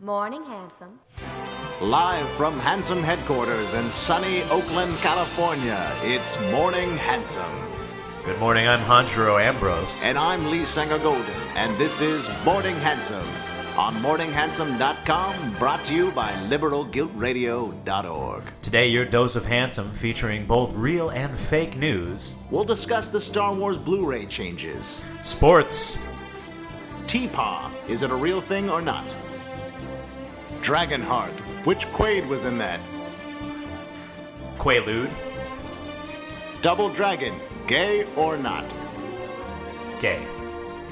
Morning, handsome. Live from Handsome headquarters in sunny Oakland, California, it's Morning Handsome. Good morning, I'm Hanjiro Ambrose. And I'm Lee Sanger Golden, and this is Morning Handsome on morninghandsome.com, brought to you by liberalguiltradio.org. Today, your dose of handsome featuring both real and fake news, We'll discuss the Star Wars Blu ray changes. sports, T-Paw, is it a real thing or not? Dragonheart, which Quaid was in that? Quaalude, Double Dragon, gay or not? gay.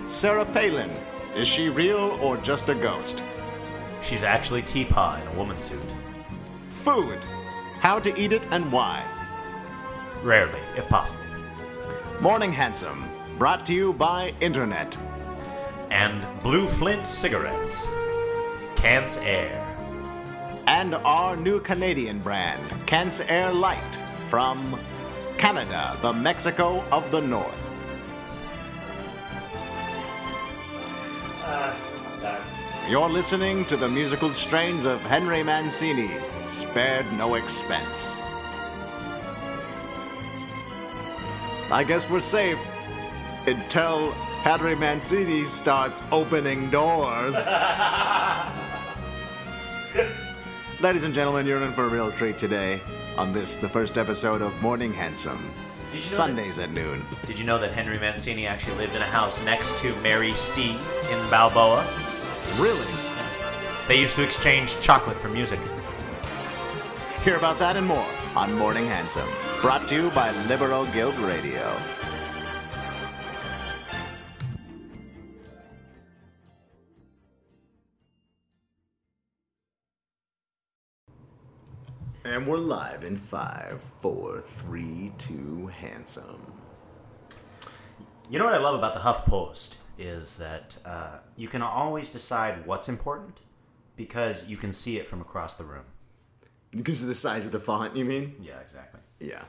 Sarah Palin, is she real or just a ghost? She's actually Teapot in a woman suit. Food, how to eat it and why? Rarely, if possible. Morning Handsome, brought to you by Internet. And Blue Flint cigarettes. Cants Air. And our new Canadian brand, Cans Air Light, from Canada, the Mexico of the North. Uh, You're listening to the musical strains of Henry Mancini, spared no expense. I guess we're safe until Henry Mancini starts opening doors. Ladies and gentlemen, you're in for a real treat today on this, the first episode of Morning Handsome. Did you know Sundays at noon. Did you know that Henry Mancini actually lived in a house next to Mary C. in Balboa? Really? They used to exchange chocolate for music. Hear about that and more on Morning Handsome, brought to you by Liberal Guilt Radio. And we're live in five, four, three, two, handsome. You know what I love about the Huff Post is that uh, you can always decide what's important because you can see it from across the room. Because of the size of the font, you mean? Yeah, exactly. Yeah,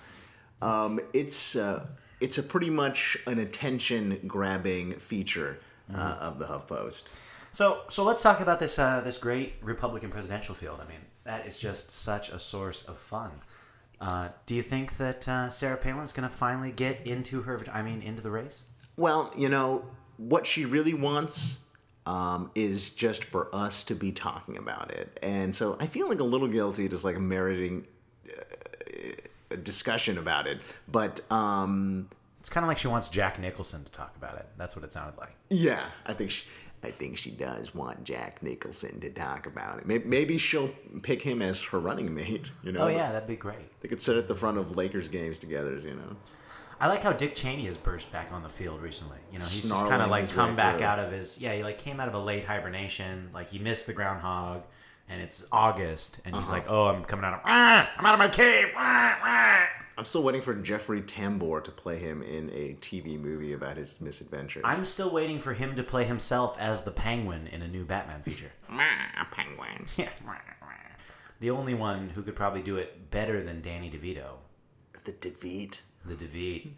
um, it's uh, it's a pretty much an attention grabbing feature uh, of the HuffPost. So, so let's talk about this uh, this great Republican presidential field. I mean, that is just such a source of fun. Uh, do you think that uh, Sarah Palin's going to finally get into her? I mean, into the race? Well, you know what she really wants um, is just for us to be talking about it, and so I feel like a little guilty, just like meriting uh, a discussion about it. But um, It's kind of like she wants Jack Nicholson to talk about it. That's what it sounded like. Yeah, I think she, I think she does want Jack Nicholson to talk about it. Maybe, maybe she'll pick him as her running mate. You know? Oh yeah, that'd be great. They could sit at the front of Lakers games together. You know. I like how Dick Cheney has burst back on the field recently. You know, he's just kind of like come back through. out of his yeah. He like came out of a late hibernation. Like he missed the groundhog, and it's August, and he's Uh-huh. like, "Oh, I'm coming out of ah, I'm out of my cave." Ah, ah." I'm still waiting for Jeffrey Tambor to play him in a TV movie about his misadventures. I'm still waiting for him to play himself as the Penguin in a new Batman feature. penguin. Yeah, the only one who could probably do it better than Danny DeVito, The DeVite. the DeVito.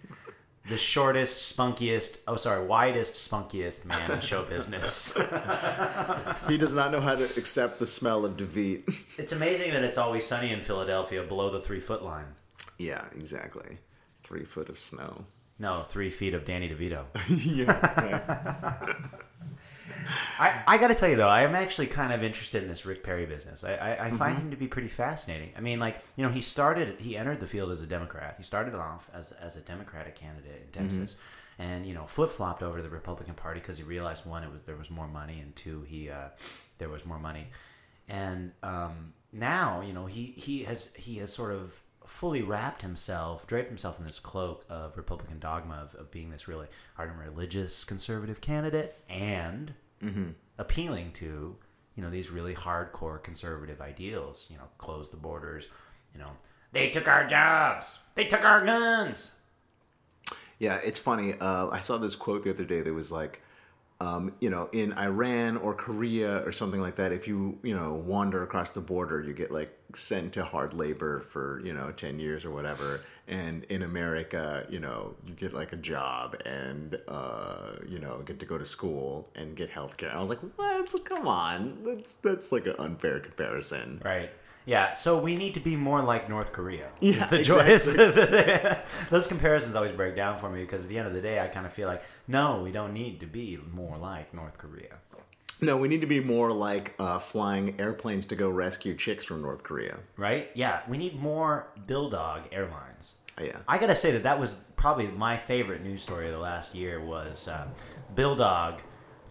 The shortest, spunkiest, oh sorry, widest, spunkiest man in show business. He does not know how to accept the smell of DeVite. It's amazing that it's always sunny in Philadelphia below the three foot line. Yeah, exactly. Three foot of snow. No, three feet of Danny DeVito. yeah. I, I got to tell you though, I am actually kind of interested in this Rick Perry business. I, I, I find him to be pretty fascinating. I mean, like you know, he started, he entered the field as a Democrat. He started off as as a Democratic candidate in Texas, and you know, flip flopped over to the Republican Party because he realized one, it was there was more money, and two, he uh, there was more money, and um, now you know he he has he has sort of fully wrapped himself, draped himself in this cloak of Republican dogma of, of being this really ardent religious conservative candidate and appealing to you know these really hardcore conservative ideals. You know, close the borders. You know, they took our jobs. They took our guns. Yeah, it's funny. Uh, I saw this quote the other day that was like, um, you know, in Iran or Korea or something like that, if you, you know, wander across the border, you get like sent to hard labor for, you know, 10 years or whatever. And in America, you know, you get like a job and, uh, you know, get to go to school and get health care. I was like, what? Come on. That's, that's like an unfair comparison. Right. Yeah, so we need to be more like North Korea. Yeah, is the joy. Those comparisons always break down for me because at the end of the day, I kind of feel like, no, we don't need to be more like North Korea. No, we need to be more like uh, flying airplanes to go rescue chicks from North Korea. Right? Yeah, we need more Bildog Airlines. Yeah. I gotta say that that was probably my favorite news story of the last year was uh, Bildog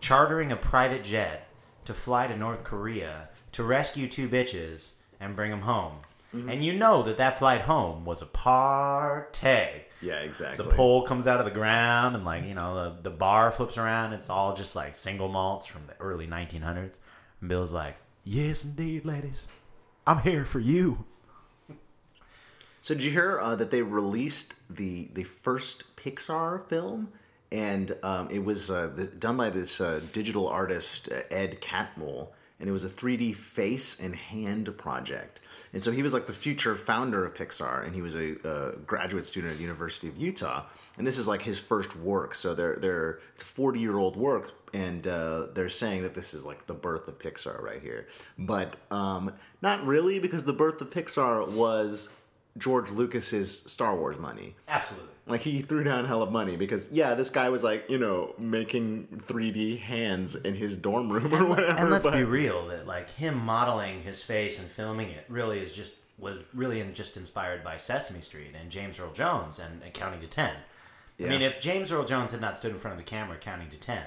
chartering a private jet to fly to North Korea to rescue two bitches and bring them home. And you know that that flight home was a party. Yeah, exactly. The pole comes out of the ground and like you know the, the bar flips around. It's all just like single malts from the early 1900s. And Bill's like, "Yes, indeed, ladies, I'm here for you." So did you hear uh, that they released the the first Pixar film, and um, it was uh, the, done by this uh, digital artist uh, Ed Catmull, and it was a 3D face and hand project. And so he was like the future founder of Pixar, and he was a, uh graduate student at the University of Utah. And this is like his first work. So they're they're it's 40 year old work, and uh, they're saying that this is like the birth of Pixar right here. But um, not really, because the birth of Pixar was George Lucas's Star Wars money. Absolutely. Like he threw down hell of money because yeah, this guy was like you know making 3D hands in his dorm room or whatever. And let's but- be real that like him modeling his face and filming it really is just was really in, just inspired by Sesame Street and James Earl Jones and, and Counting to Ten. I mean, if James Earl Jones had not stood in front of the camera counting to ten,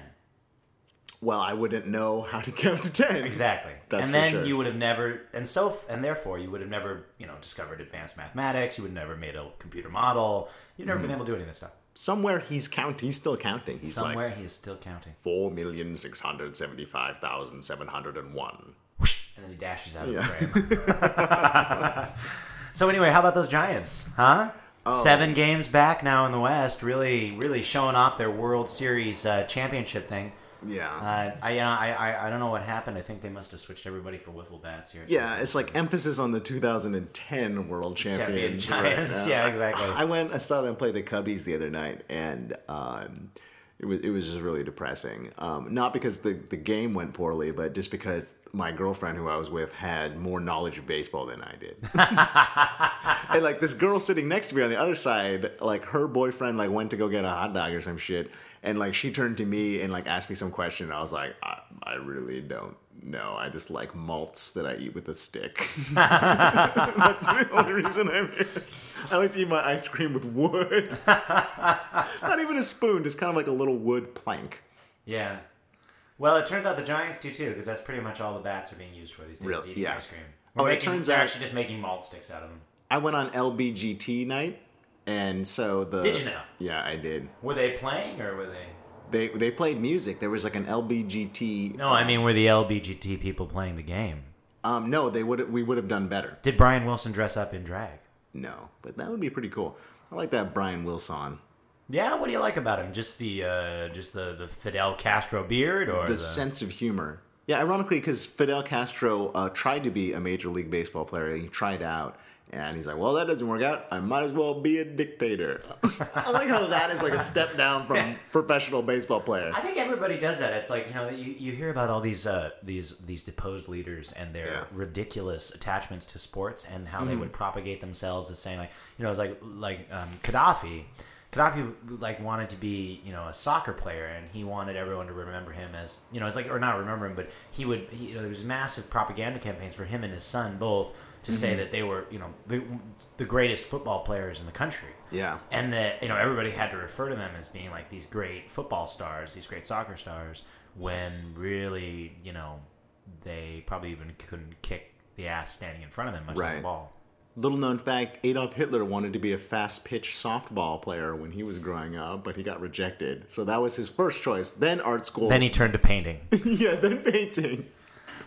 well, I wouldn't know how to count to ten. exactly, That's and for then sure. you would have never, and so, and therefore you would have never, you know, discovered advanced mathematics. You would have never made a computer model. You've never been able to do any of this stuff. Somewhere he's counting. He's still counting. He's Somewhere like he is still counting, four million six hundred seventy five thousand seven hundred and one. and then he dashes out of Yeah. the frame. so anyway, how about those Giants, huh? Oh. Seven games back now in the West, really, really showing off their World Series uh, championship thing. Yeah. Uh, I, you know, I, I, I don't know what happened. I think they must have switched everybody for wiffle bats here. Yeah, it's like emphasis on the 2010 World Champion Champions. Giants. Yeah, exactly. I went, I saw them play the Cubbies the other night, and um, it was it was just really depressing. Um, not because the the game went poorly, but just because my girlfriend who I was with had more knowledge of baseball than I did. and like this girl sitting next to me on the other side, like her boyfriend like went to go get a hot dog or some shit, and like she turned to me and like asked me some question. And I was like, I, I really don't know. I just like malts that I eat with a stick. That's the only reason I'm here. I like to eat my ice cream with wood. Not even a spoon, just kind of like a little wood plank. Yeah. Well, it turns out the Giants do too, because that's pretty much all the bats are being used for these days. Really? Eating Yeah. ice cream. Oh, We're it making- turns they're out- actually just making malt sticks out of them. I went on LBGT night, and so the Did you now? Yeah, I did. Were they playing or were they? They they played music. There was like an LBGT. No, I mean were the LBGT people playing the game? Um, no, they would we would have done better. Did Brian Wilson dress up in drag? No, but that would be pretty cool. I like that Brian Wilson. Yeah, what do you like about him? Just the uh, just the, the Fidel Castro beard, or The sense of humor. Yeah, ironically, because Fidel Castro uh, tried to be a major league baseball player, he tried out, and he's like, "Well, that doesn't work out. I might as well be a dictator." I like how that is like a step down from professional baseball player. I think everybody does that. It's like you know you, you hear about all these uh, these these deposed leaders and their Yeah. Mm-hmm. ridiculous attachments to sports and how they would propagate themselves as saying like you know it's like like um, Gaddafi. Gaddafi like wanted to be you know a soccer player and he wanted everyone to remember him as you know it's like or not remember him but he would he, you know, there was massive propaganda campaigns for him and his son both to Mm-hmm. say that they were you know the, the greatest football players in the country Yeah, and that you know everybody had to refer to them as being like these great football stars, these great soccer stars, when really you know they probably even couldn't kick the ass standing in front of them much like the ball. Little known fact Adolf Hitler wanted to be a fast pitch softball player when he was growing up, but he got rejected. So that was his first choice. Then art school. Then he turned to painting. yeah, then painting.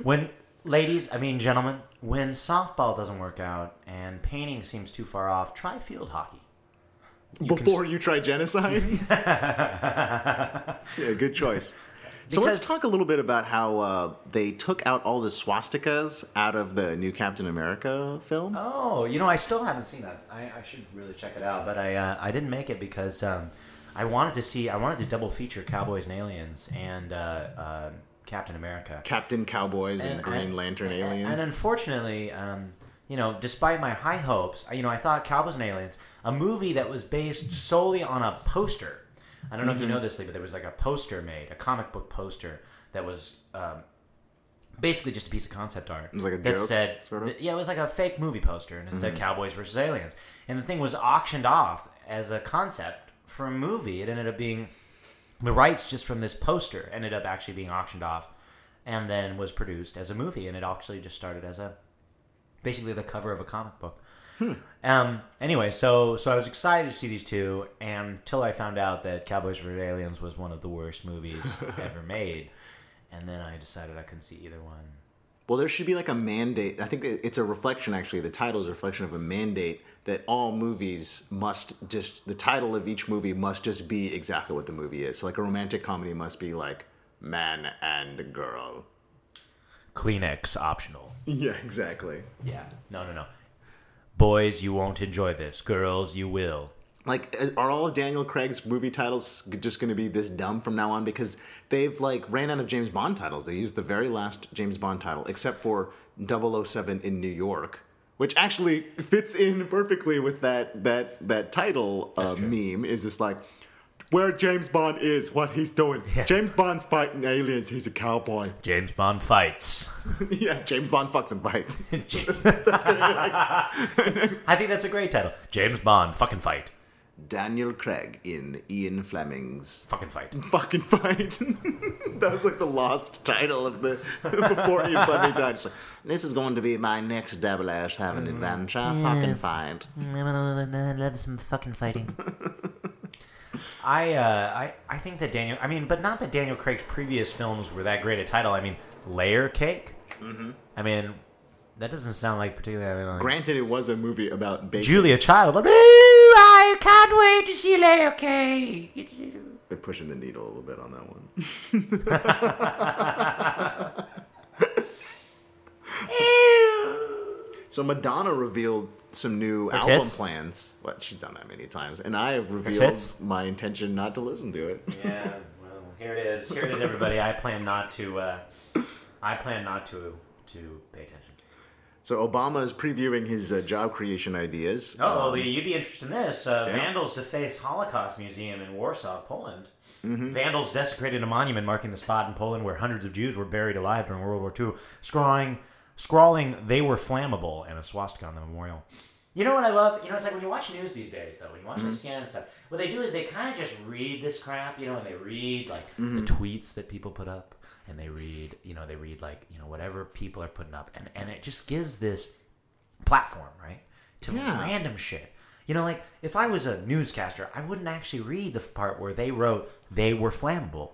when ladies, I mean gentlemen, when softball doesn't work out and painting seems too far off, try field hockey. Before you try genocide? yeah, good choice. So let's talk a little bit about how uh, they took out all the swastikas out of the new Captain America film. Oh, you know, I still haven't seen that. I, I should really check it out, but I uh, I didn't make it because um, I wanted to see. I wanted to double feature Cowboys and Aliens and uh, uh, Captain America. Captain Cowboys and, Green Lantern and- aliens. And unfortunately, um, you know, despite my high hopes, you know, I thought Cowboys and Aliens, a movie that was based solely on a poster. I don't know if Mm-hmm. you know this, Lee, but there was like a poster made, a comic book poster that was um, basically just a piece of concept art. It was like a that joke, said, sort of? Mm-hmm. yeah, it was like a fake movie poster, and it said Cowboys versus Aliens, and the thing was auctioned off as a concept for a movie. It ended up being the rights just from this poster ended up actually being auctioned off and then was produced as a movie and it actually just started as a basically the cover of a comic book um anyway so so i was excited to see these two until i found out that cowboys vs aliens was one of the worst movies ever made and then i decided i couldn't see either one Well, there should be like a mandate. I think it's a reflection, actually. The title is a reflection of a mandate that all movies must just, the title of each movie must just be exactly what the movie is. So, like, a romantic comedy must be like man and girl. kleenex optional Yeah, exactly. yeah no no no boys you won't enjoy this girls you will Like, are all of Daniel Craig's movie titles just going to be this dumb from now on? Because they've, like, ran out of James Bond titles. They used the very last James Bond title, except for 007 in New York. Which actually fits in perfectly with that that that title uh, meme. Is just like where James Bond is, what he's doing. James Bond's fighting aliens. He's a cowboy. james bond fights yeah, James Bond fucks and fights. I think that's a great title. James Bond, fucking fight. Daniel Craig in Ian Fleming's Fucking fight. fucking fight. that was like the lost title of the before Ian Fleming died. It's like, this is going to be my next double ass having adventure. Fucking fight. I love some fucking fighting. I, uh, I, I think that Daniel. I mean, but not that Daniel Craig's previous films were that great a title. I mean, Layer Cake. Mm-hmm. I mean, that doesn't sound like particularly. Like, Granted, it was a movie about bacon. Julia Child. I can't wait to see Layer Cake. They're pushing the needle a little bit on that one. So Madonna revealed some new Her album tits? plans. Well, she's done that many times, and I have revealed my intention not to listen to it. Yeah. Well, here it is. Here it is, everybody. I plan not to. Uh, I plan not to to pay attention. So Obama is previewing his uh, job creation ideas. Oh, Um, Lee, you'd be interested in this. Uh, Yeah. Vandals deface Holocaust Museum in Warsaw, Poland. Vandals desecrated a monument marking the spot in Poland where hundreds of Jews were buried alive during World War II, scrawling, scrawling "They were flammable" and a swastika on the memorial. You know what I love? You know, it's like when you watch news these days, though. When you watch like mm-hmm. CNN and stuff, what they do is they kind of just read this crap, you know, and they read like the mm-hmm. tweets that people put up, and they read, you know, they read like you know whatever people are putting up, and and it just gives this platform, right, to Yeah. random shit. You know, like if I was a newscaster, I wouldn't actually read the part where they wrote they were flammable.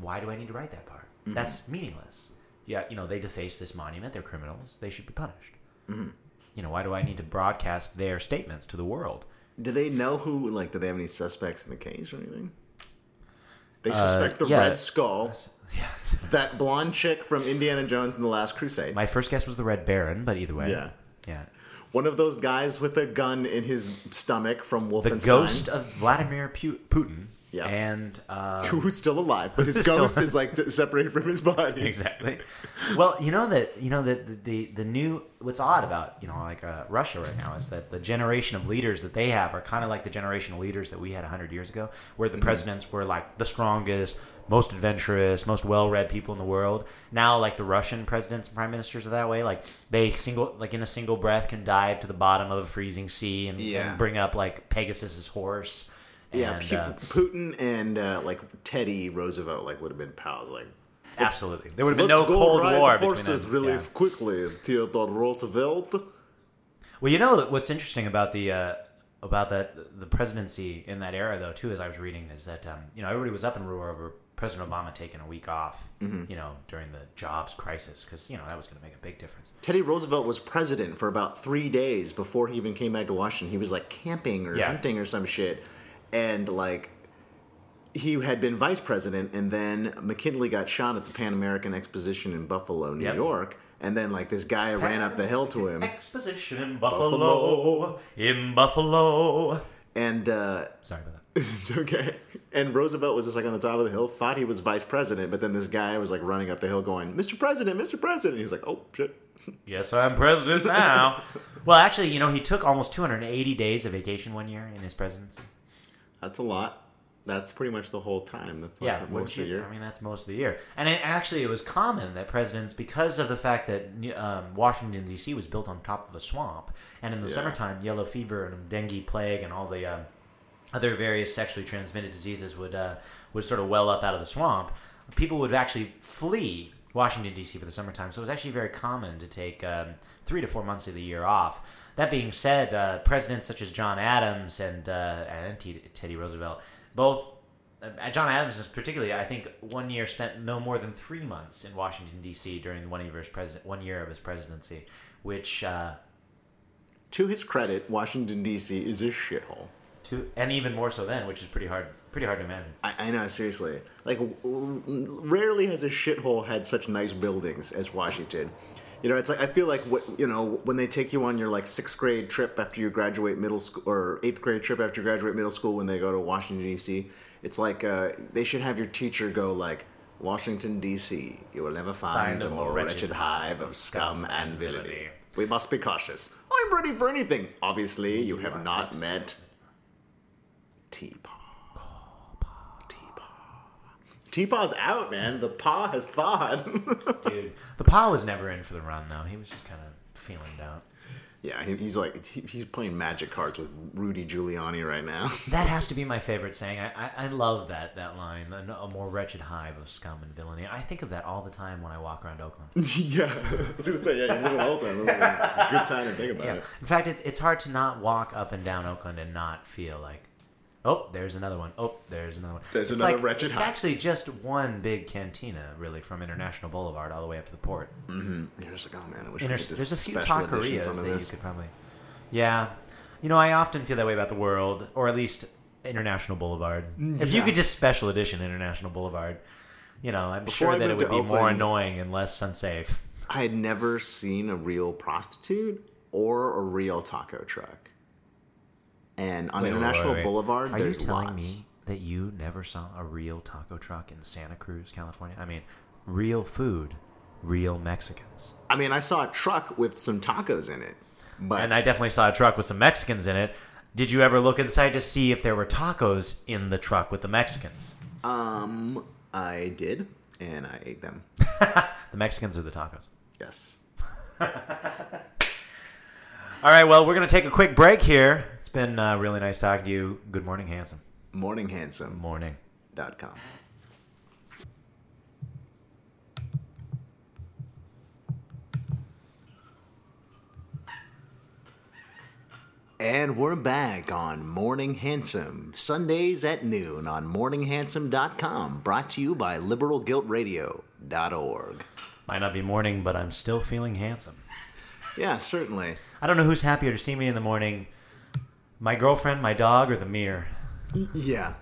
Why do I need to write that part? Mm-hmm. That's meaningless. Yeah, you know, they defaced this monument. They're criminals. They should be punished. You know, why do I need to broadcast their statements to the world? do they know who? Like, do they have any suspects in the case or anything? They suspect the Uh, yeah. Red Skull, Yeah. that blonde chick from Indiana Jones and the Last Crusade. My first guess was the Red Baron, but either way. Yeah. Yeah. One of those guys with a gun in his stomach from Wolfenstein. The ghost of Vladimir Putin. Yeah. And um, who's still alive, but his ghost is like separated from his body. exactly. Well, you know that you know that the, the the new what's odd about you know like uh, Russia right now is that the generation of leaders that they have are kind of like the generation of leaders that we had hundred years ago, where Mm-hmm. the presidents were like the strongest, most adventurous, most well-read people in the world. Now, like the Russian presidents and prime ministers are that way. Like they single like in a single breath can dive to the bottom of a freezing sea and, Yeah. and bring up like Pegasus's horse. Yeah, and, Pu- uh, Putin and uh, like Teddy Roosevelt like would have been pals. Like, absolutely. There would have been no Cold ride War the between them. really Yeah. quickly, Theodore Roosevelt. Well, you know what's interesting about the uh, about that the presidency in that era, though, too, as I was reading, is that um, you know everybody was up in roar over President Obama taking a week off, Mm-hmm. you know, during the jobs crisis, because you know that was going to make a big difference. Teddy Roosevelt was president for about three days before he even came back to Washington. He was like camping or Yeah. hunting or some shit, and like he had been vice president, and then McKinley got shot at the Pan American Exposition in Buffalo, New Yep. York. And then, like, this guy ran up the hill to him. Exposition in Buffalo. Buffalo. In Buffalo. And uh, Sorry about that. it's okay. And Roosevelt was just like on the top of the hill, thought he was vice president, but then this guy was like running up the hill going, Mr. President, Mr. President. He was like, oh, shit. Yes, I'm president now. well, actually, you know, he took almost 280 days of vacation one year in his presidency. That's a lot. That's pretty much the whole time. That's like Yeah, most of the year. I mean, that's most of the year. And it, actually, it was common that presidents, because of the fact that um, Washington D.C. was built on top of a swamp, and in the Yeah. summertime, yellow fever and dengue plague and all the um, other various sexually transmitted diseases would uh, would sort of well up out of the swamp. People would actually flee Washington D.C. for the summertime, so it was actually very common to take um, three to four months of the year off. That being said, uh, presidents such as John Adams and uh, and T- Teddy Roosevelt both uh, John Adams is particularly, I think, one year spent no more than three months in Washington D.C. during one year of his president, one year of his presidency, which uh, To his credit, Washington, D.C. is a shithole. to and even more so then, which is pretty hard, pretty hard to imagine. I, I know, seriously. Like, w- w- rarely has a shithole had such nice buildings as Washington. You know, it's like I feel like what you know when they take you on your like sixth grade trip after you graduate middle school or eighth grade trip after you graduate middle school when they go to Washington D.C. It's like uh, they should have your teacher go like Washington D.C. You will never find, a more wretched hive of scum and villainy. We must be cautious. I'm ready for anything. Obviously, you have not met. Teapot. Teapot's out, man. The paw has thawed. Dude, the paw was never in for the run though. He was just kind of feeling down. yeah, he, he's like he, he's playing magic cards with Rudy Giuliani right now. That has to be my favorite saying. I, I, I love that that line. A, a more wretched hive of scum and villainy. I think of that all the time when I walk around Oakland. yeah, I was gonna say yeah. You live in Oakland. That's a good time to think about Yeah. it. In fact, it's it's hard to not walk up and down Oakland and not feel like, oh, there's another one. Oh, there's another one. There's It's another like- wretched It's hive. actually just one big cantina, really, from International Boulevard all the way up to the port. Mm-hmm. You're just like, oh man, I wish Inter- we could there's a this few taquerias that you could probably. Yeah, you know, I often feel that way about the world, or at least International Boulevard. Mm, if you could just special edition International Boulevard, you know, I'm Before sure that it would be more annoying and less unsafe. I had never seen a real prostitute or a real taco truck. And on Wait, International wait, wait. Boulevard, Are there's you telling lots. me that you never saw a real taco truck in Santa Cruz, California? I mean, real food, real Mexicans. I mean, I saw a truck with some tacos in it, but And I definitely saw a truck with some Mexicans in it. Did you ever look inside to see if there were tacos in the truck with the Mexicans? um, I did, and I ate them. The Mexicans or the tacos? Yes. All right, well, we're going to take a quick break here. It's been uh, really nice talking to you. Good morning, handsome. Morning, handsome. Morning. Dot com. And we're back on Morning Handsome, Sundays at noon on morninghandsome.com, brought to you by liberalguiltradio.org. Might not be morning, but I'm still feeling handsome. Yeah, certainly. I don't know who's happier to see me in the morning my girlfriend, my dog, or the mirror. Yeah.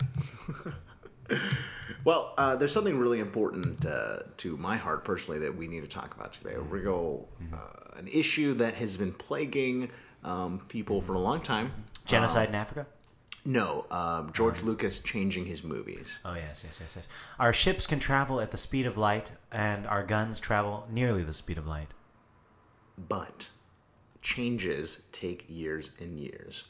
well, uh, there's something really important uh, to my heart personally that we need to talk about today. We're going go uh, an issue that has been plaguing um, people for a long time. Genocide in Africa? No, um, George Lucas changing his movies. Oh, yes, yes, yes, yes. Our ships can travel at the speed of light, and our guns travel nearly the speed of light. but changes take years and years.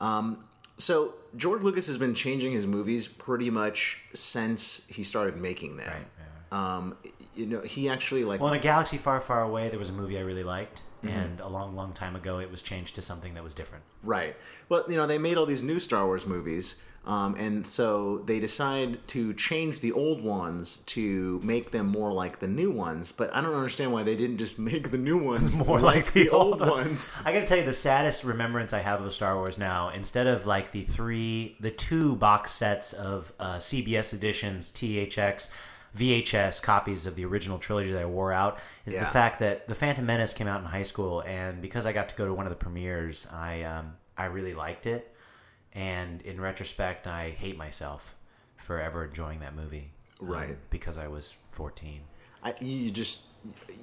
Um, so George Lucas has been changing his movies pretty much since he started making them. Right, Um, you know, he actually like Well, in a galaxy far, far away, there was a movie I really liked, and a long, long time ago, it was changed to something that was different. right. Well, you know, they made all these new Star Wars movies, um, and so they decide to change the old ones to make them more like the new ones. But I don't understand why they didn't just make the new ones More like the old ones. I gotta tell you, the saddest remembrance I have of Star Wars now, instead of like the three, the two box sets of uh, CBS editions, THX, VHS copies of the original trilogy that I wore out, is Yeah. the fact that The Phantom Menace came out in high school, and because I got to go to one of the premieres, I um, I really liked it, and in retrospect, I hate myself for ever enjoying that movie. um, Right. because I was 14. I, you just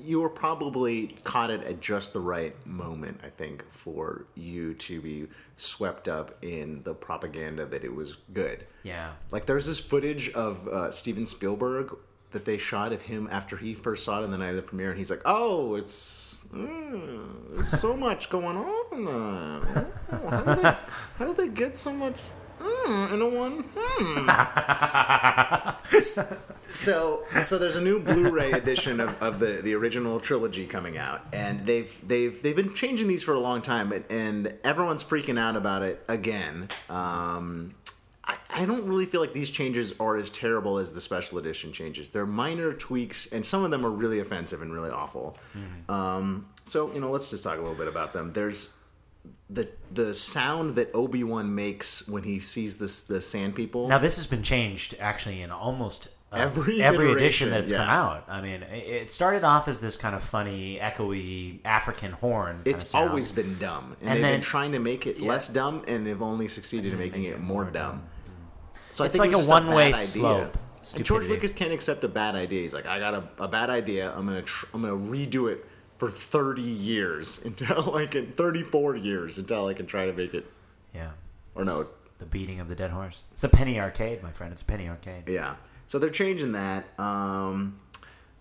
you were probably caught it at just the right moment. I think for you to be swept up in the propaganda that it was good. Yeah. Like there's this footage of uh, Steven Spielberg that they shot of him after he first saw it on the night of the premiere, and he's like, "Oh, it's." Mm, there's so much going on in. Oh, how, did they, how did they get so much mm, in a one? Hmm. so, so there's a new Blu-ray edition of, of the, the original trilogy coming out, and they've they've they've been changing these for a long time, and, and everyone's freaking out about it again. Um, I, I don't really feel like these changes are as terrible as the special edition changes. They're minor tweaks, and some of them are really offensive and really awful. Um, so, you know, let's just talk a little bit about them. There's the the sound that Obi Wan makes when he sees this the Sand People. Now this has been changed actually in almost uh, Every every edition that's come out. I mean, it started off as this kind of funny, echoey African horn. it's always been dumb, and, And they've then- been trying to make it less dumb, and they've only succeeded in making it more dumb. So I It's think it like a one-way bad idea. slope. And George Lucas can't accept a bad idea. He's like, I got a, a bad idea. I'm gonna tr- I'm gonna redo it for 30 years until I can 34 years until I can try to make it. yeah. Or no, The beating of the dead horse. It's a penny arcade, my friend. It's a penny arcade. yeah. So they're changing that. Um,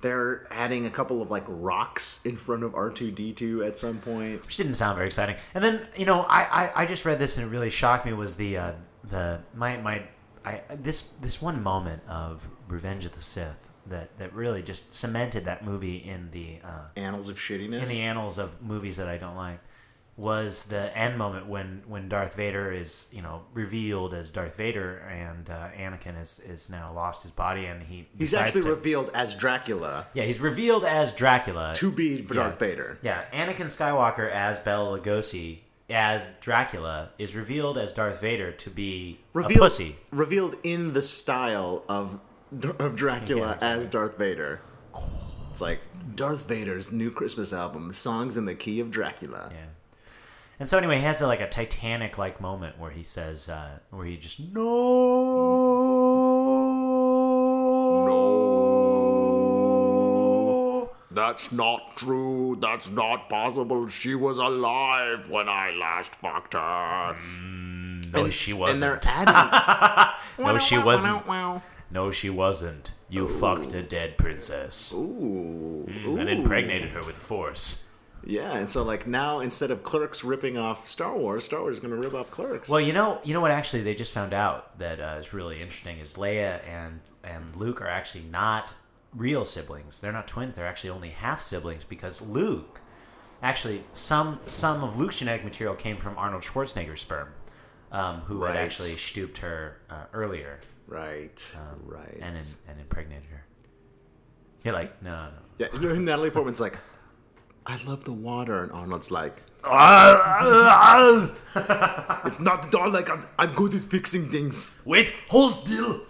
they're adding a couple of like rocks in front of R2D2 at some point. which didn't sound very exciting. And then you know, I, I, I just read this and it really shocked me was the uh, the my my I this this one moment of Revenge of the Sith that that really just cemented that movie in the uh, Annals of shittiness. in the annals of movies that I don't like was the end moment when when Darth Vader is you know revealed as Darth Vader and uh, Anakin is is now lost his body and he He's actually to- revealed as Dracula yeah he's revealed as Dracula to be Yeah. Darth Vader. Yeah, Anakin Skywalker as Bela Lugosi as Dracula is revealed as Darth Vader to be a Revealed, pussy. revealed in the style of of Dracula Yeah, as Darth Vader. It's like Darth Vader's new Christmas album, songs in the key of Dracula. Yeah. And so anyway, he has a, like a Titanic like moment where he says, uh, where he just no, No. That's not true. That's not possible. She was alive when I last fucked her. no, she wasn't. And they're adding. no, she wasn't. No, she wasn't. You fucked a dead princess Ooh. and ooh. impregnated her with the Force. Yeah, and so like now instead of Clerks ripping off Star Wars, Star Wars is going to rip off Clerks. Well, you know, you know what? Actually, they just found out that uh, is really interesting. Is Leia and and Luke are actually not real siblings. They're not twins. They're actually only half siblings because Luke, actually, some some of Luke's genetic material came from Arnold Schwarzenegger's sperm, um, who had actually stooped her uh, earlier right, right. and in, and impregnated her. You're like, no, no. yeah, Natalie Portman's like, I love the water, and Arnold's like, it's not at all like I'm, I'm good at fixing things. Wait, hold still.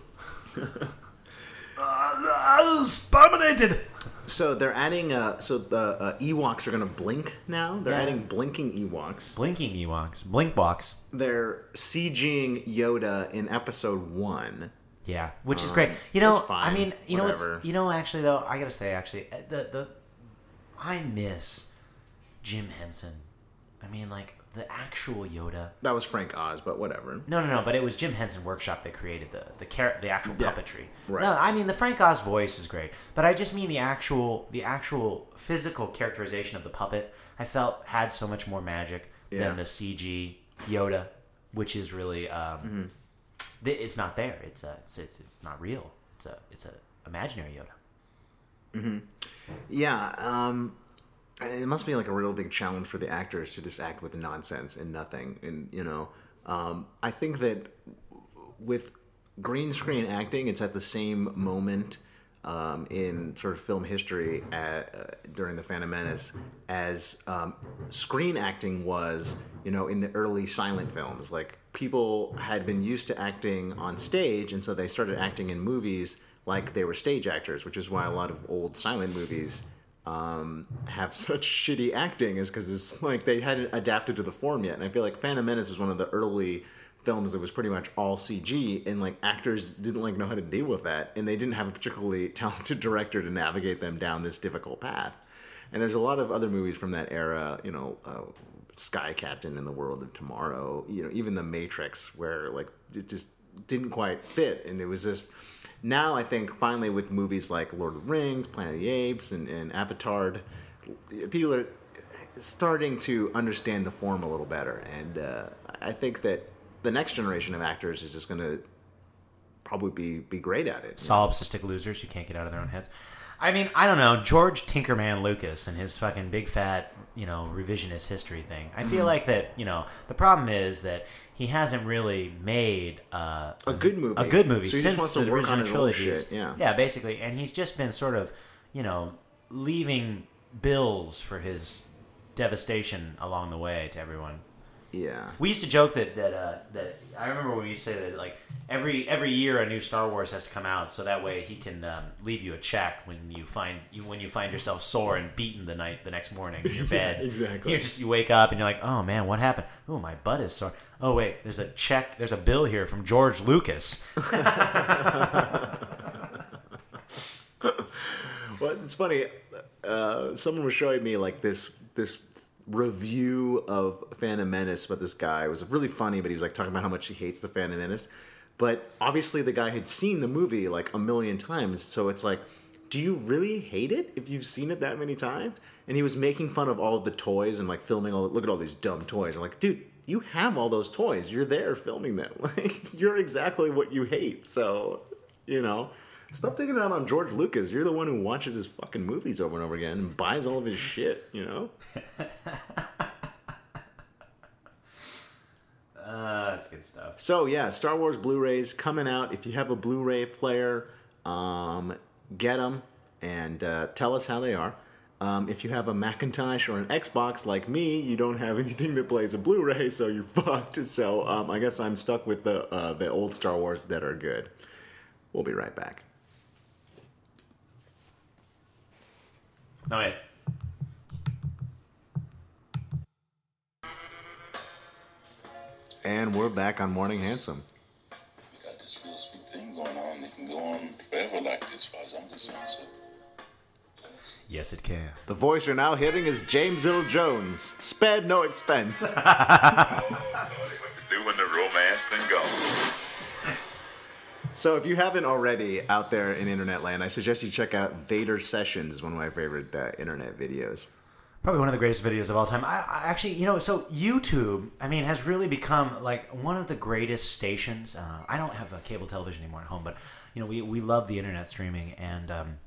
uh, sperminated. So they're adding. Uh, so the uh, Ewoks are going to blink now. They're Yeah. adding blinking Ewoks. Blinking Ewoks, blink box. They're CGing Yoda in Episode One. Yeah, which is great. You know, fine, I mean, you know, what's, you know, actually though, I gotta say, actually, uh, the the I miss Jim Henson. I mean, like the actual Yoda. That was Frank Oz, but whatever. No, no, no. But it was Jim Henson Workshop that created the the char- the actual Yeah, puppetry. right. No, I mean the Frank Oz voice is great, but I just mean the actual the actual physical characterization of the puppet. I felt had so much more magic Yeah. than the CG Yoda, which is really um, Mm-hmm. th- it's not there. It's a it's, it's it's not real. It's a it's a imaginary Yoda. Yeah, um, it must be like a real big challenge for the actors to just act with nonsense and nothing. And you know, um, I think that with green screen acting, it's at the same moment um, in sort of film history at, uh, during the Phantom Menace as um, screen acting was, you know, in the early silent films. Like people had been used to acting on stage, and so they started acting in movies like they were stage actors, which is why a lot of old silent movies um, have such shitty acting, is because it's like they hadn't adapted to the form yet. And I feel like Phantom Menace was one of the early films that was pretty much all CG, and like actors didn't like know how to deal with that, and they didn't have a particularly talented director to navigate them down this difficult path. And there's a lot of other movies from that era, you know, uh, Sky Captain and the World of Tomorrow, you know, even The Matrix, where like it just didn't quite fit, and it was just. Now I think finally with movies like Lord of the Rings, Planet of the Apes, and, and Avatar, people are starting to understand the form a little better, and uh, I think that the next generation of actors is just going to probably be be great at it. Solipsistic losers who can't get out of their own heads. I mean, I don't know. George Tinkerman Lucas and his fucking big fat, you know, revisionist history thing. I feel like that, you know, the problem is that he hasn't really made uh, A good movie. a good movie So since the original trilogies. yeah. yeah, basically, and he's just been sort of, you know, leaving bills for his devastation along the way to everyone. Yeah. We used to joke that that uh, that I remember when we used to say that like every every year a new Star Wars has to come out, so that way he can um, leave you a check when you find you when you find yourself sore and beaten the night the next morning in your bed. exactly. You just you wake up and you're like, oh man, what happened? Oh, my butt is sore. Oh wait, there's a check. There's a bill here from George Lucas. Well, it's funny. Uh, someone was showing me like this this review of Phantom Menace, but this guy it was really funny, but he was like talking about how much he hates the Phantom Menace. But obviously, the guy had seen the movie like a million times, so it's like, do you really hate it if you've seen it that many times? And he was making fun of all of the toys and like filming all. Look at all these dumb toys. I'm like, dude, you have all those toys. You're there filming them. Like, you're exactly what you hate. So, you know. Stop taking it out on George Lucas. You're the one who watches his fucking movies over and over again and buys all of his shit, you know? Uh, that's good stuff. So, yeah, Star Wars Blu rays coming out. If you have a Blu ray player, um, get them and uh, tell us how they are. Um, if you have a Macintosh or an Xbox like me, you don't have anything that plays a Blu-ray, so you're fucked. So um, I guess I'm stuck with the uh, the old Star Wars that are good. We'll be right back. No wait. And we're back on Morning Handsome. We got this real sweet thing going on. It can go on forever like this, as far as I'm concerned. So, yes. Yes, it can. The voice you're now hearing is James Earl Jones. Spared no expense. what to do when the romance then goes. So if you haven't already out there in internet land, I suggest you check out Vader Sessions. Is one of my favorite uh, internet videos. Probably one of the greatest videos of all time. I, I actually, you know, so YouTube, I mean, has really become like one of the greatest stations. Uh, I don't have a cable television anymore at home, but you know, we we love the internet streaming and um,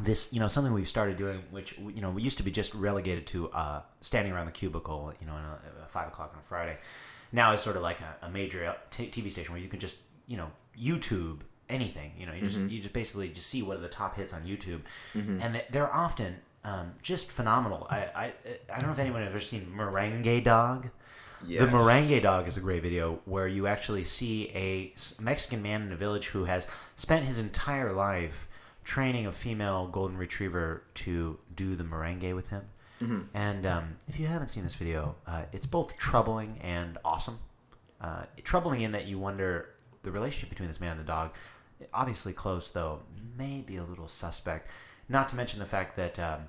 this, you know, something we've started doing, which you know, we used to be just relegated to uh, standing around the cubicle, you know, in a, a five o'clock on a Friday. Now it's sort of like a, a major t- TV station where you can just, you know, YouTube anything. You know, you just you just basically just see what are the top hits on YouTube, and they- they're often um, just phenomenal. I, I I don't know if anyone has ever seen Merengue Dog. Yes. The Merengue Dog is a great video where you actually see a Mexican man in a village who has spent his entire life training a female golden retriever to do the merengue with him. And um, if you haven't seen this video, uh, it's both troubling and awesome. Uh, troubling in that you wonder the relationship between this man and the dog, obviously close though, may be a little suspect. Not to mention the fact that um,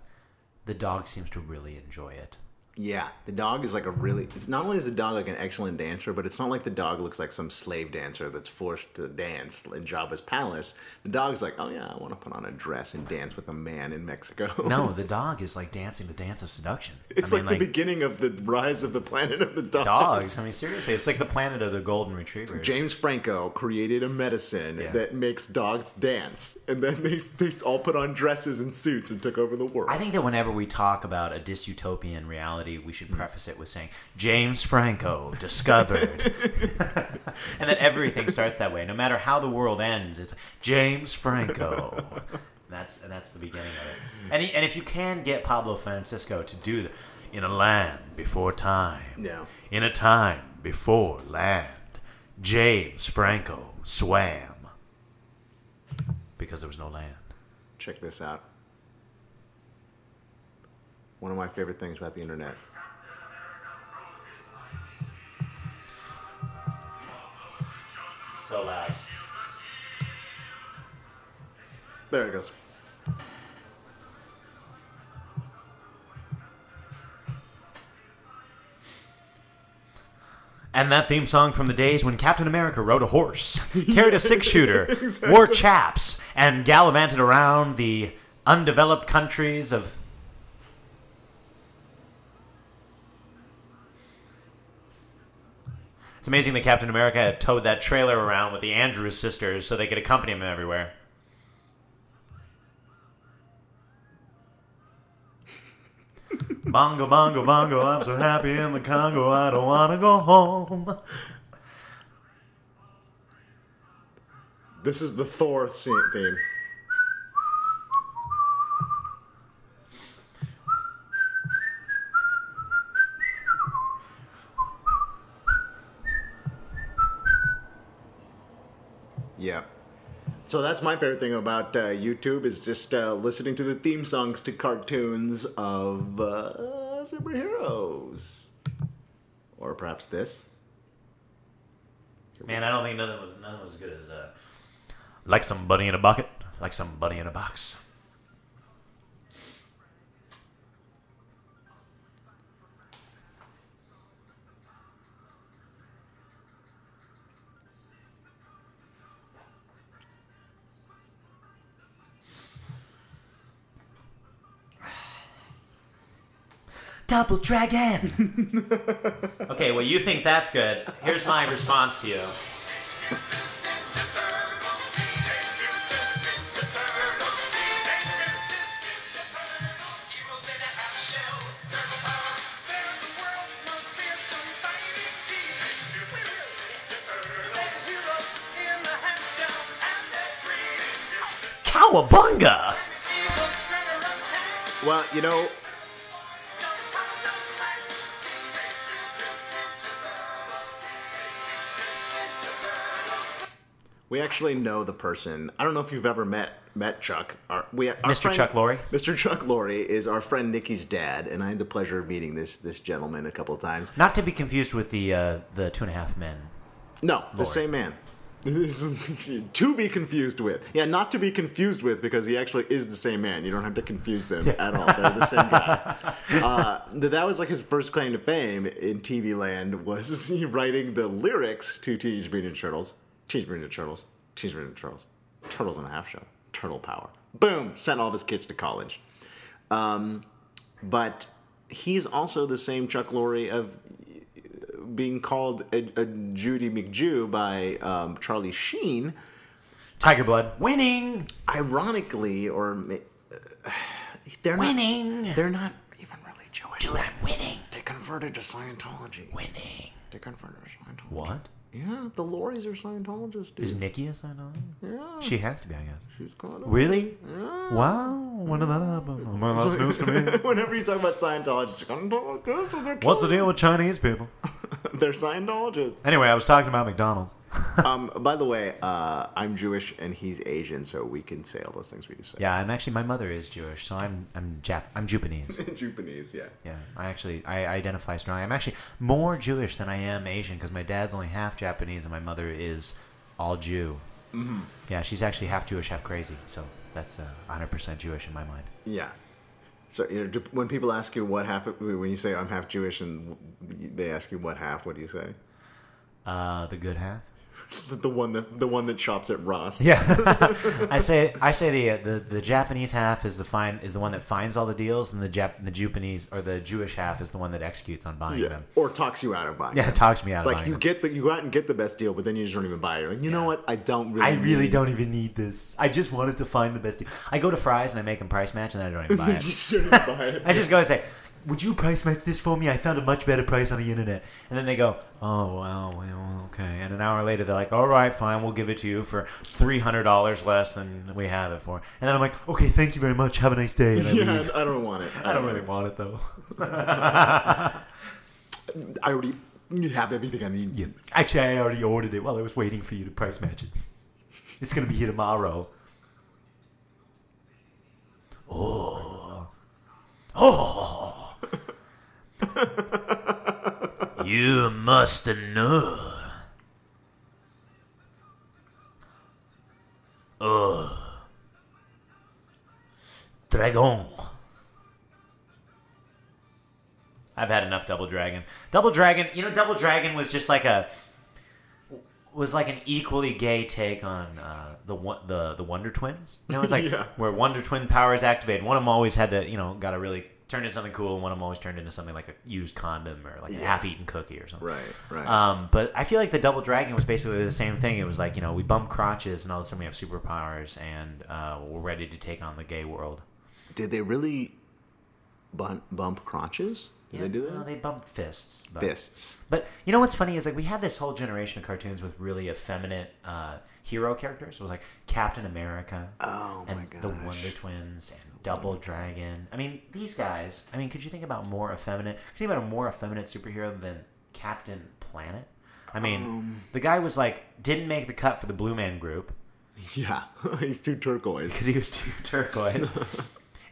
the dog seems to really enjoy it. Yeah, the dog is like a really. It's not only is the dog like an excellent dancer, but it's not like the dog looks like some slave dancer that's forced to dance in Jabba's palace. The dog's like, oh yeah, I want to put on a dress and dance with a man in Mexico. No, the dog is like dancing the dance of seduction. it's I mean, like, the beginning of the rise of the planet of the dogs. dogs. I mean, seriously, it's like the planet of the golden retriever. James Franco created a medicine Yeah. that makes dogs dance, and then they, they all put on dresses and suits and took over the world. I think that whenever we talk about a dystopian reality, we should preface it with saying James Franco discovered, and then everything starts that way. No matter how the world ends, it's James Franco. And that's and that's the beginning of it. And he, and if you can get Pablo Francisco to do the in a land before time, Yeah. in a time before land, James Franco swam because there was no land. Check this out. One of my favorite things about the internet. so loud. There it goes. And that theme song from the days when Captain America rode a horse, carried a six shooter, wore chaps, and gallivanted around the undeveloped countries of. It's amazing that Captain America had towed that trailer around with the Andrews sisters so they could accompany him everywhere. Bongo, bongo, bongo, I'm so happy in the Congo, I don't want to go home. This is the Thor scene theme. Yeah. So that's my favorite thing about uh, YouTube is just uh, listening to the theme songs to cartoons of uh, superheroes, or perhaps this. Man, I don't think nothing was nothing was as good as uh, like some bunny in a bucket, like some bunny in a box. Double Dragon. okay, well, you think that's good. Here's my response to you. We actually know the person. I don't know if you've ever met met Chuck. Our, we, our Mr. friend- Chuck Lorre? Mr. Chuck Lorre is our friend Nikki's dad, and I had the pleasure of meeting this this gentleman a couple of times. Not to be confused with the uh, the two and a half men. No, the same man. to be confused with. Yeah, not to be confused with because he actually is the same man. You don't have to confuse them at all. They're the same guy. Uh, that was like his first claim to fame in TV land was he writing the lyrics to Teenage Mutant Turtles. Teenage Mutant Ninja Turtles. Teenage Mutant Ninja Turtles. Turtles in a Half Show. Turtle Power. Boom! Sent all of his kids to college. Um, but he's also the same Chuck Lorre of being called a, a Judy McJew by um, Charlie Sheen, Tiger Blood winning, ironically, or uh, they're winning. not. They're not even really Jewish. Dude, I'm winning, They converted to Scientology. winning. They converted to Scientology. What Yeah, the Lorres are Scientologists. Dude. is Nikki a Scientologist? yeah, She has to be, I guess. she's kind of. Really? Yeah. Wow. When did that happen? Well, that's news to me. Whenever you talk about Scientology, it's like, "Oh, this What's the deal with Chinese people? They're Scientologists. Anyway, I was talking about McDonald's. Um, by the way, uh, I'm Jewish and he's Asian, so we can say all those things we just say. Yeah, I'm actually my mother is Jewish, so I'm I'm Jap I'm Japanese. Japanese, yeah. Yeah, I actually I identify strongly. I'm actually more Jewish than I am Asian because my dad's only half Japanese and my mother is all Jew. Mm-hmm. Yeah, she's actually half Jewish, half crazy. So that's uh, 100% Jewish in my mind. Yeah. So you know, when people ask you what half, when you say I'm half Jewish, and they ask you what half, what do you say? Uh, the good half. The, one that the one that shops at Ross. Yeah, I say I say the, uh, the the Japanese half is the fine is the one that finds all the deals, and the Jap the Japanese or the Jewish half is the one that executes on buying Yeah. them. Or talks you out of buying. Yeah, them. talks me out It's of like buying you them. get the you go out and get the best deal, but then you just don't even buy it. You're like, you know what? I don't really. I really need- don't even need this. I just wanted to find the best deal. I go to Fry's and I make them price match, and then I don't even buy it. buy it. I just go and say, "Would you price match this for me? I found a much better price on the internet." And then they go, "Oh well, well, okay." And an hour later, they're like, "All right, fine, we'll give it to you for three hundred dollars less than we have it for." And then I'm like, "Okay, thank you very much. Have a nice day." And I yeah, leave. I don't want it. I don't really want it though. I already have everything I need. Yeah. Actually, I already ordered it while I was waiting for you to price match it. It's gonna be here tomorrow. Oh. Oh. you must know. oh, Dragon. I've had enough Double Dragon. Double Dragon, you know, Double Dragon was just like a was like an equally gay take on uh, the the the Wonder Twins. You know, like yeah. where Wonder Twin powers activated. One of them always had to, you know, got a really turn into something cool, and one of them always turned into something like a used condom or like a half-eaten cookie or something. Right, right. Um, but I feel like the Double Dragon was basically the same thing. It was like you know we bump crotches, and all of a sudden we have superpowers, and uh, we're ready to take on the gay world. Did they really bump, bump crotches? Did they do that? No, they bumped fists. But, Fists. But you know what's funny is like we had this whole generation of cartoons with really effeminate uh, hero characters. It was like Captain America Oh my and the. Wonder Twins and Double Dragon. I mean, these guys. I mean, could you think about more effeminate? Could you think about a more effeminate superhero than Captain Planet? I mean, Um. the guy was like didn't make the cut for the Blue Man Group Yeah, he's too turquoise. because he was too turquoise.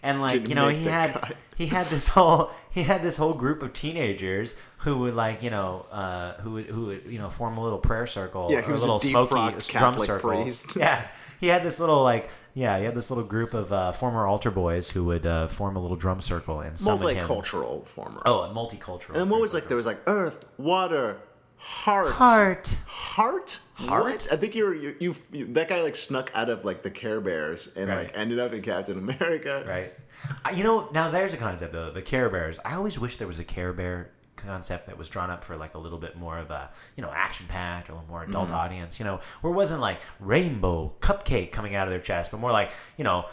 And like Didn't you know, he had cut. he had this whole he had this whole group of teenagers who would like you know uh, who would who would you know form a little prayer circle Yeah, or he a was a little smoky drum circle. priest. Yeah, he had this little like yeah he had this little group of uh, former altar boys who would uh, form a little drum circle and summon him. Multicultural former. Oh, a multicultural. and what was like? There was like earth, water, heart, heart. heart, Heart? What? I think you're you, you, you that guy like snuck out of like the Care Bears and Right. like ended up in Captain America. Right. Uh, You know, now there's a concept though. The Care Bears. I always wish there was a Care Bear concept that was drawn up for like a little bit more of a you know action packed or a little more adult Mm-hmm. audience. You know, where it wasn't like rainbow cupcake coming out of their chest, but more like you know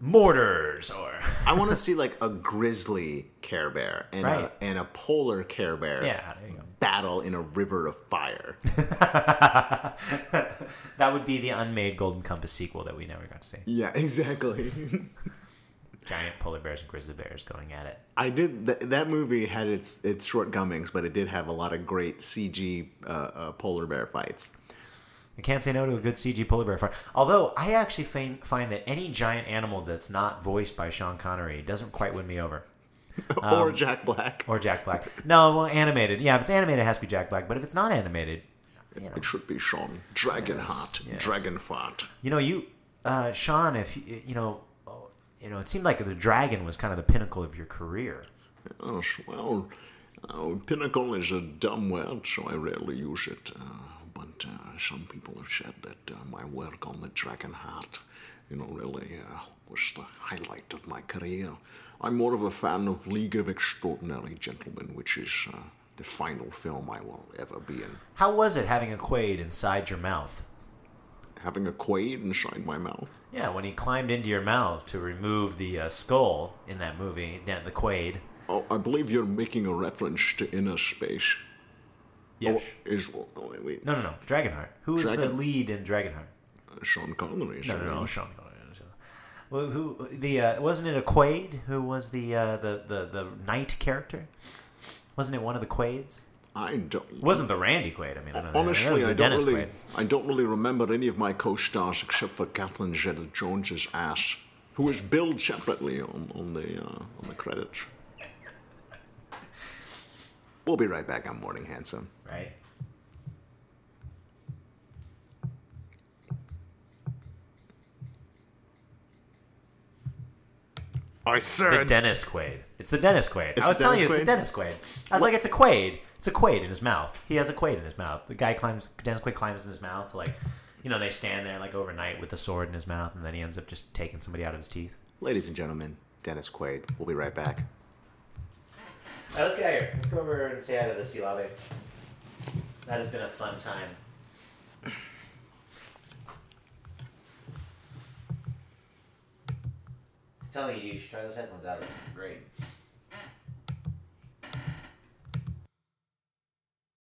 mortars or I want to see like a grizzly Care Bear and Right. a and a polar Care Bear yeah. There you go. Battle in a river of fire. that would be the unmade Golden Compass sequel that we never got to see. yeah, exactly. Giant polar bears and grizzly bears going at it. I did th- that movie had its its shortcomings, but it did have a lot of great CG uh, uh, polar bear fights. I can't say no to a good CG polar bear fight. Although I actually find, find that any giant animal that's not voiced by Sean Connery doesn't quite win me over. or Um, Jack Black. Or Jack Black. No, well, animated. Yeah, if it's animated, it has to be Jack Black. But if it's not animated, you know, It should be Sean Dragonheart, yes. Dragonfart. you know, you, uh, Sean, if you, you know, you know, it seemed like the dragon was kind of the pinnacle of your career. Yes, well, uh, pinnacle is a dumb word, so I rarely use it. Uh, but uh, some people have said that uh, my work on the Dragonheart, you know, really uh, was the highlight of my career. I'm more of a fan of League of Extraordinary Gentlemen, which is uh, the final film I will ever be in. How was it having a Quaid inside your mouth? Having a Quaid inside my mouth. Yeah, when he climbed into your mouth to remove the uh, skull in that movie, the Quaid. Oh, I believe you're making a reference to Innerspace. Yes. Oh, is oh, wait, wait. No, no, no. Dragonheart. Who was the lead in Dragonheart? Uh, Sean Connery. No, so- no, no. Sean Connery. Well, who the uh, wasn't it a Quaid who was the, uh, the the the knight character? Wasn't it one of the Quaids? I don't. It wasn't the Randy Quaid. I mean, I don't Honestly, was I don't Dennis really, Quaid. I don't really remember any of my co-stars except for Kathleen Zeta-Jones's ass, who is billed separately on, on the uh, on the credits. We'll be right back on Morning Handsome. Right. I said The Dennis Quaid. It's the Dennis Quaid. It's I was the telling you, Dennis it's the Dennis Quaid. I was like, it's a Quaid. It's a Quaid in his mouth. He has a Quaid in his mouth. The guy climbs. Dennis Quaid climbs in his mouth to like, you know, they stand there like overnight with the sword in his mouth, and then he ends up just taking somebody out of his teeth. Ladies and gentlemen, Dennis Quaid. We'll be right back. All right, let's get out here. Let's go over and say hi to the sea lobby. That has been a fun time. Telling you, you should try those headphones out. Is great.